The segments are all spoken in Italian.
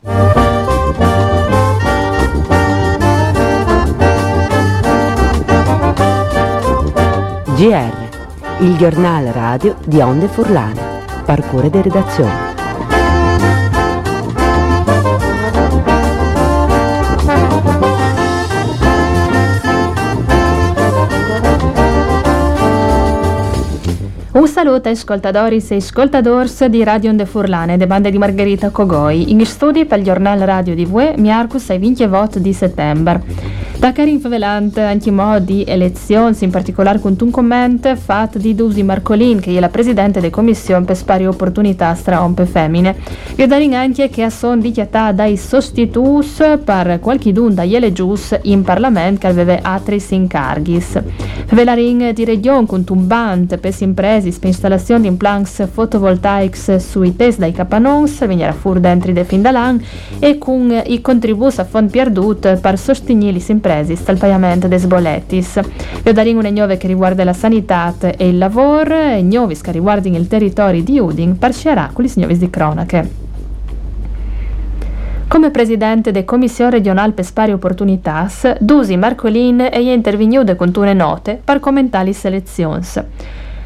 GR, il giornale radio di Onde Furlane. Parcure di redazione. Un saluto ai ascoltatori e ascoltadors di Radio Onde Furlane, de bande di Margherita Cogoi, in studi per il giornale radio di VUE, miarcus ai 20 vot di settembre. Da Karin Favelant, anche di elezioni, in particolare con un commento fatto di Dusi Marcolin, che è la presidente della commissione per spari opportunità tra ompe e femmine. Io darin anche che sono dichiarata dai sostitus per qualche dun da Iele Gius in Parlamento che aveva altri incargis. Velarin di regione con un band per imprese per installazione di implants fotovoltaics sui test dai capanons, veniera fuori dentro de fin dall'an e con i contributi a fondo perduto per sostenere le imprese impresis dal pagamento des bollettis. Io daremo una nuove che riguarda la sanità e il lavoro, e nuove che riguardano il territorio di Udin, parcerà con le nuove di cronache. Come presidente della Commissione regionale per spari opportunitas, Dusi Marcolin è intervenuto con tue note per commentare le selezioni.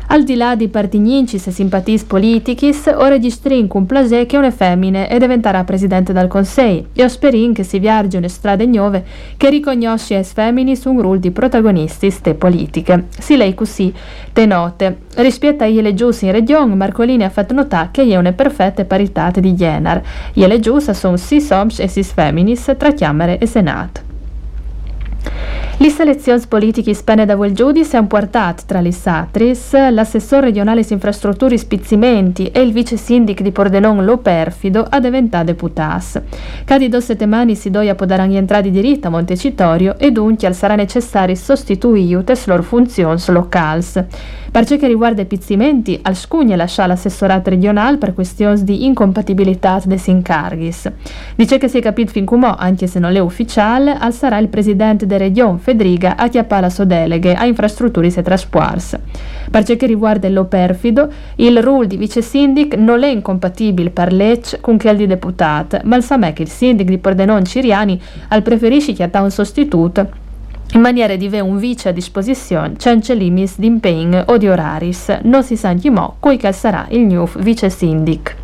Al di là di partignincis e simpatis politichis, o registrin cum plasè che una femmine e diventerà presidente del Consiglio, e sperin che si viaggi una strade nuove che riconosce es feminis un ruolo di protagonisti ste politiche. Si lei così te note. Rispetto a le giusse in regione, Marcolini ha fatto notare che è una perfetta parità di genere. le giusse sono sis hommes e sis feminis tra Camere e Senato. Le selezioni politiche spene da quel giudice hanno portato tra le satris l'assessore regionale infrastrutture Spizzimenti e il vice sindic di Pordenon Lo Perfido a diventare deputas. Cadi due settimane si doia podere rientrare di diritto a Montecitorio e dunque sarà necessario sostituire le loro funzioni locali. Per ciò che riguarda i pizzimenti, al Scugna lascia l'assessorato regionale per questioni di incompatibilità des incargis. Dice che si è capito fin come, anche se non è ufficiale, al sarà il presidente della regione Fedriga a chiappare la a infrastrutture e trasporti. Per che riguarda il perfido, il ruolo di vice sindic non è incompatibile per legge con quel di deputato, ma il sa che il sindic di Pordenon Ciriani al preferisce chiattare un sostituto in maniera di avere un vice a disposizione senza limiti di impegno o di oraris. Non si sa chi mo, cui sarà il nuovo vice sindic.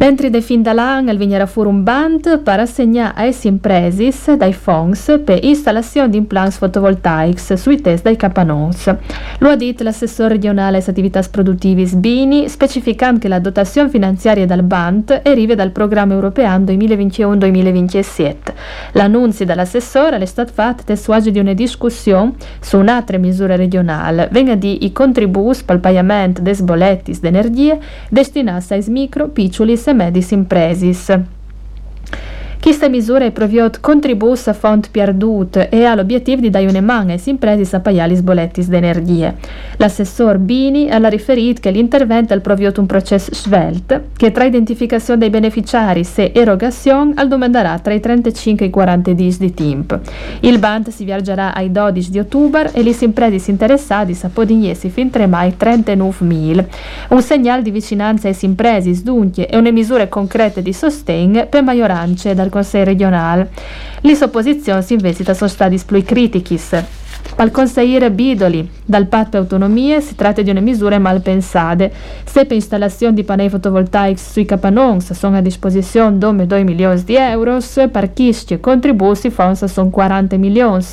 Mentre de fin da l'anno veniera fuori un band per assegnare ai impresis dai fonds per installazione di implants fotovoltaici sui test dai capanons. Lo ha detto l'assessore regionale alle attività produttive Sbini, specificando che la dotazione finanziaria dal band arriva dal programma europeo 2021-2027. L'annunzio dall'assessore è stato fatto tesuaggio di una discussione su un'altra misura regionale, venga di i contributi per il pagamento des bollettis d'energia destinati ai micro, piccoli e medis impresis. Misura è proviot contribus a font perdut e ha l'obiettivo di dare un man e imprese a pagare i bolettis d'energia. L'assessor Bini ha riferito che l'intervento è proviot un processo svelto che tra identificazione dei beneficiari e erogazione al domanderà tra i 35 e i 40 dis di tempo. Il band si viaggerà ai 12 di ottobre e le imprese interessate a podignesi fin 3 mai 39.000. Un segnale di vicinanza ai imprese dunque e una misura concreta di sostegno per maggioranza dal Consiglio regionale. Le opposizioni invece sono stati più critiche. Al consigliere Bidoli, dal patto autonomie si tratta di una misura mal pensate. Se per installazione di pannelli fotovoltaici sui capanons sono a disposizione come 2 milioni di euro, per chisti e contributi sono 40 milioni,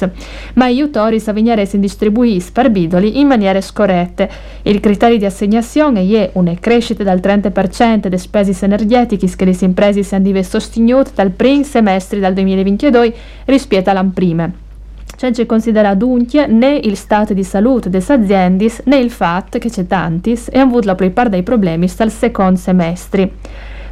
ma gli autori si in distribuiscono per Bidoli in maniera scorrette. Il criterio di assegnazione è una crescita del 30% delle spese energetiche che le imprese sono sostenute dal primo semestre del 2022 rispetto all'anno prima senza considerare dunque né il stato di salute delle aziende né il fatto che c'è tantis e hanno avuto la prepara dei problemi dal secondo semestre.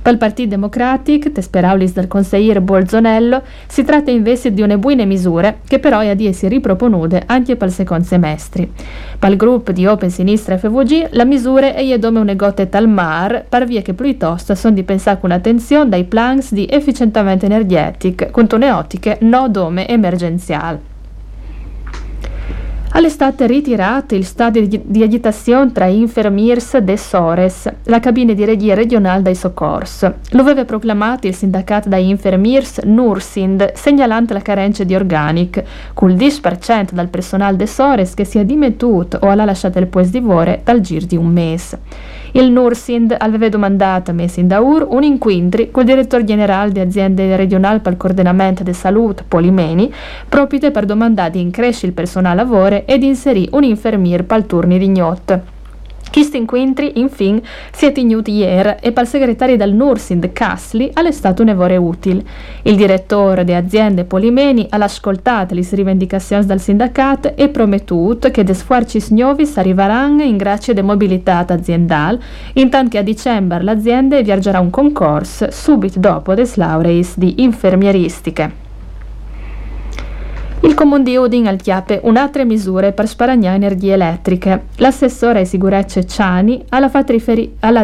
Per il Partito Democratico, te speraulis del consigliere Bolzonello, si tratta invece di una buone misure che però è di essere riproponute anche per il secondo semestre. Per il gruppo di Open Sinistra FVG, la misura è come una gotte al mar, per via che piuttosto sono di pensare con attenzione dai plans di efficientamento energetico, con tone ottiche no dome emergenziale. All'estate ritirate il stadio di agitazione tra infermiers de Sores, la cabina di regia regionale dei soccorsi. Lo aveva proclamato il sindacato dei infermiers Nursind, segnalando la carenza di organic, con il 10% del personale de Sores che si è dimettuto o ha lasciato il posto di vore dal giro di un mese. Il Nursind aveva domandato a Messin Daur un incontro con il direttore generale di aziende regionali per il coordinamento di salute Polimeni, proprio per domandare di increscere il personale a lavoro e di inserire un il turno di notte. Questi incontri, infine, si è tenuti ieri e il segretario del Nursind Kassli è stato un evore utile. Il direttore di aziende Polimeni ha ascoltato le rivendicazioni del sindacato e promettuto che le sforzi nuovi arriveranno in grazia di mobilità aziendale, intanto che a dicembre l'azienda viaggerà un concorso subito dopo le lauree di infermieristiche. Comune di Udin al Chiappe un'altra misura per sparagnare energie elettriche. L'assessore ai sicurezza Ciani alla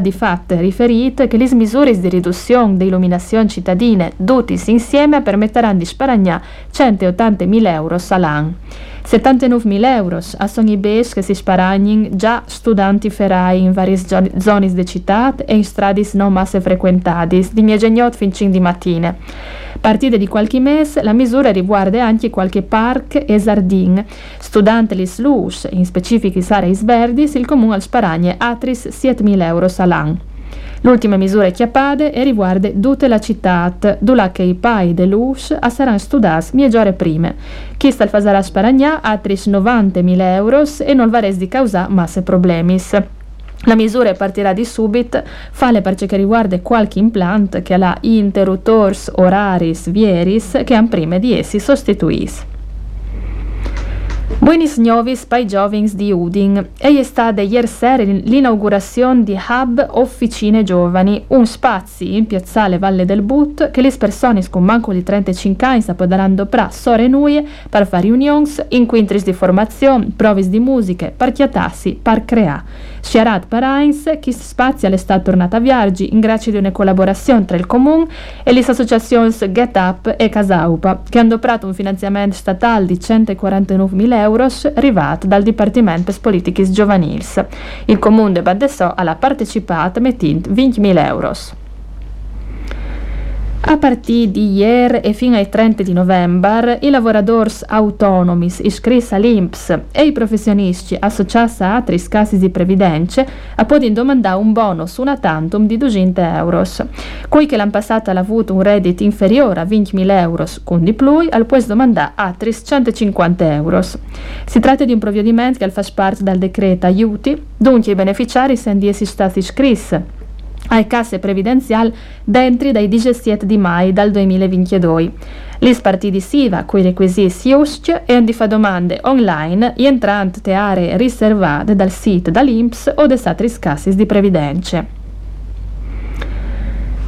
di fatto riferito che le misure di riduzione di illuminazione cittadine dutis insieme permetteranno di sparagnare 180.000 euro all'anno. 79.000 euro a sono i bes che si sparagnin già studenti ferai in varie zone di città e in strade non masse frequentate, di miegegnot fin 5 di mattina. Partite di qualche mese, la misura riguarda anche qualche park e giardin. Studante li slus, in specifici aree verdis, il comune al sparagne atris 7.000 euro all'anno. L'ultima misura chiappade e riguarda tutte la città, dove che i pai dell'US saranno studiati migliore prime. Chi sta al sparagnà atris 90.000 euro e non vares di causa masse problemis. La misura partirà di subito, fale per ciò che riguarda qualche implant che ha interrutors oraris vieris che han prima di essi sostituis. Buenis novis pai giovings di Udin. È stata ieri sera l'inaugurazione di Hub Officine Giovani, un spazio in piazzale Valle del But che le persone con manco di 35 anni poteranno pra sore nuie per fare riunions, incontri di formazione, prove di musica, per chiatarsi, per creare. Sciarat Parains, che spazio è stato tornato a Viaggi in grazie di una collaborazione tra il Comune e le associazioni Get Up e Casaupa, che hanno prato un finanziamento statale di 149.000 euro arrivato dal Dipartimento per Politiche Giovanils. Il Comune di Baddessò ha partecipato mettendo 20.000 euro. A partire di ieri e fino ai 30 di novembre, i lavoratori autonomi iscritti all'INPS e i professionisti associati a altri casi di previdenza possono domandare un bonus una tantum di 200 euro. Quelli che l'anno passato hanno avuto un reddito inferiore a 20.000 euro con di più, al può domandare altri 150 euro. Si tratta di un provvedimento che fa parte del decreto aiuti, dunque i beneficiari sono stati iscritti alle casse previdenziali dentro dai 17 di maio del 2022. Le partiti SIVA, cui requisiti SIUSC, e di fa domande online entranti aree riservate dal sito dall'INPS o dei stati cassis di previdenza.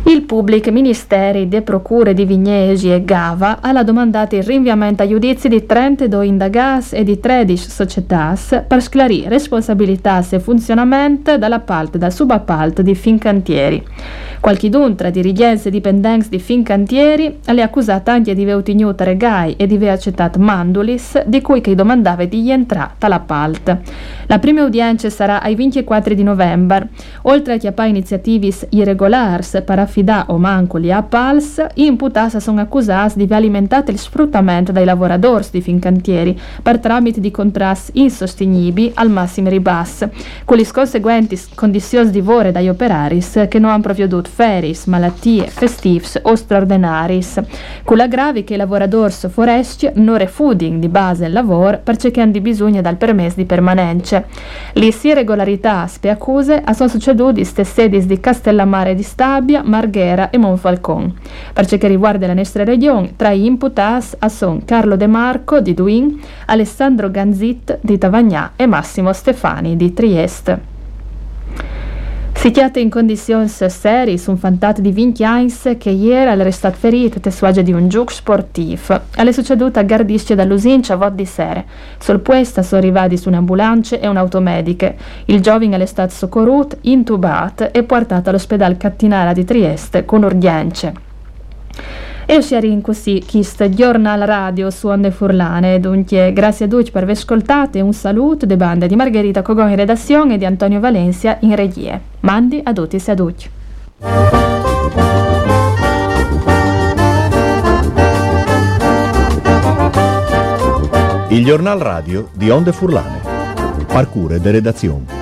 Il pubblico ministeri de procure di Vignesi e Gava ha domandato il rinviamento a giudizi di 32 indagati e di 13 società per sclarire responsabilità e funzionamento dalla parte dal subappalto di Fincantieri. Qualche tra dirigenze e dipendenti di Fincantieri le accusate anche di aver ottenuto regai e di aver accettato mandulis di cui che domandava di entrare all'appalto. La prima udienza sarà ai 24 di novembre. Oltre a chiappare iniziativi irregolari per affidare o manco gli appals, i imputati sono accusati di aver alimentato il sfruttamento dei lavoratori di Fincantieri per tramite di contrasti insostenibili al massimo ribasso, con le conseguenti condizioni di vore dagli operari che non hanno provveduto feris, malattie, festivs o straordinaris, con la grave che i lavoratori foresti non refuding di base il lavoro perché hanno bisogno del permesso di permanenza. Le irregolarità spe accuse sono succedute in sedi di Castellammare di Stabia, Marghera e Monfalcon. Per ciò che riguarda la nostra regione, tra gli imputati sono Carlo De Marco di Duin, Alessandro Ganzit di Tavagnà e Massimo Stefani di Trieste. Si chiede in condizioni serie un fantato di 20 anni che ieri è stato ferito te suage di un gioco sportivo. È succeduto a Gardisce dall'Usincia a di sera. Sul puesto sono arrivati su un'ambulanza e un'automediche. Il giovane è stato soccorruto, intubato e portato all'ospedale Cattinara di Trieste con urgenze. E usciamo così questo giornale radio su Onde Furlane. Dunque, grazie a tutti per aver ascoltato e un saluto de bande di Margherita Cogon in redazione e di Antonio Valencia in regie. Mandi a tutti e a tutti. Il giornal radio di Onde Furlane. Parcure de redazione.